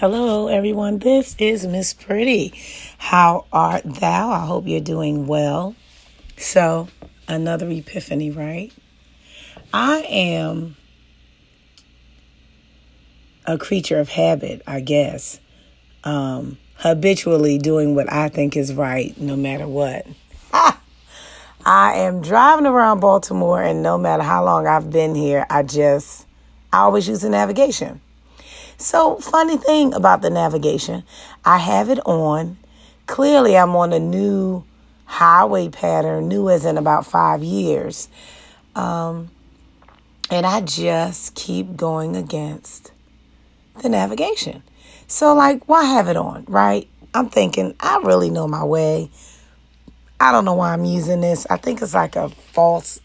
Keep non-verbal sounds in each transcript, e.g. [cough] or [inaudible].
Hello, everyone. This is Miss Pretty. How art thou? I hope you're doing well. So, another epiphany, right? I am a creature of habit, I guess. Um, habitually doing what I think is right, no matter what. [laughs] I am driving around Baltimore, and no matter how long I've been here, I just, I always use the navigation. So, funny thing about the navigation, I have it on. Clearly, I'm on a new highway pattern, new as in about five years. Um, and I just keep going against the navigation. So, like, why have it on, right? I'm thinking, I really know my way. I don't know why I'm using this. I think it's like a false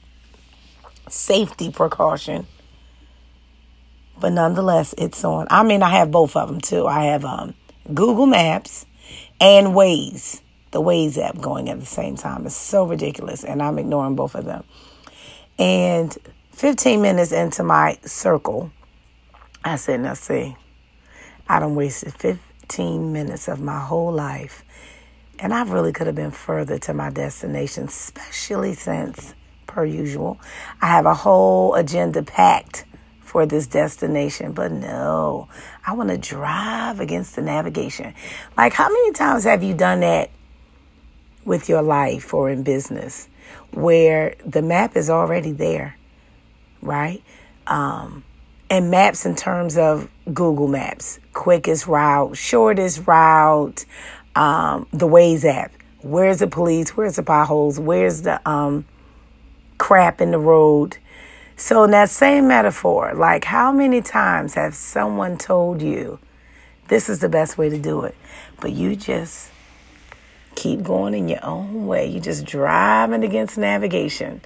safety precaution but nonetheless, it's on. I mean, I have both of them too. I have um, Google Maps and Waze, the Waze app going at the same time. It's so ridiculous, and I'm ignoring both of them. And 15 minutes into my circle, I said, now see, I done wasted 15 minutes of my whole life. And I really could have been further to my destination, especially since, per usual, I have a whole agenda packed for this destination. But no, I want to drive against the navigation. Like, how many times have you done that with your life or in business where the map is already there, right? Um, and maps in terms of Google Maps, quickest route, shortest route, um, the Waze app. Where's the police? Where's the potholes? Where's the um, crap in the road? So, in that same metaphor, like how many times have someone told you this is the best way to do it, but you just keep going in your own way? You just driving against navigation.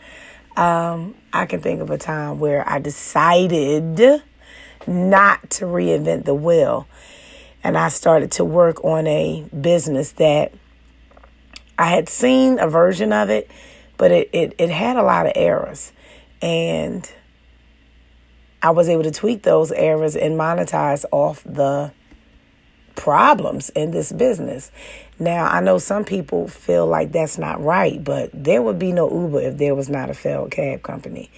Um, I can think of a time where I decided not to reinvent the wheel. And I started to work on a business that I had seen a version of it, but it, it, it had a lot of errors. And I was able to tweak those errors and monetize off the problems in this business. Now, I know some people feel like that's not right, but there would be no Uber if there was not a failed cab company.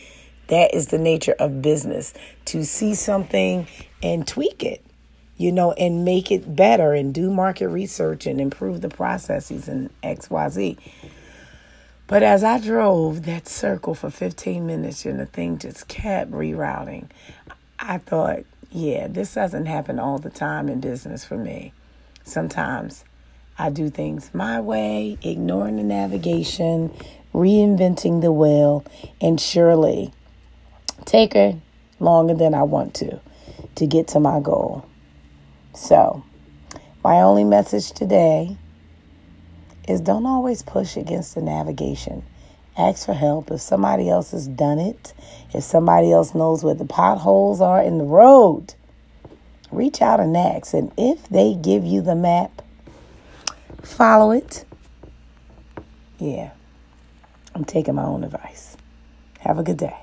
That is the nature of business to see something and tweak it, you know, and make it better and do market research and improve the processes and XYZ. But as I drove that circle for 15 minutes and the thing just kept rerouting, I thought, yeah, this doesn't happen all the time in business for me. Sometimes I do things my way, ignoring the navigation, reinventing the wheel, and surely take her longer than I want to to get to my goal. So, my only message today is don't always push against the navigation. Ask for help if somebody else has done it, if somebody else knows where the potholes are in the road. Reach out and ask. And if they give you the map, follow it. Yeah, I'm taking my own advice. Have a good day.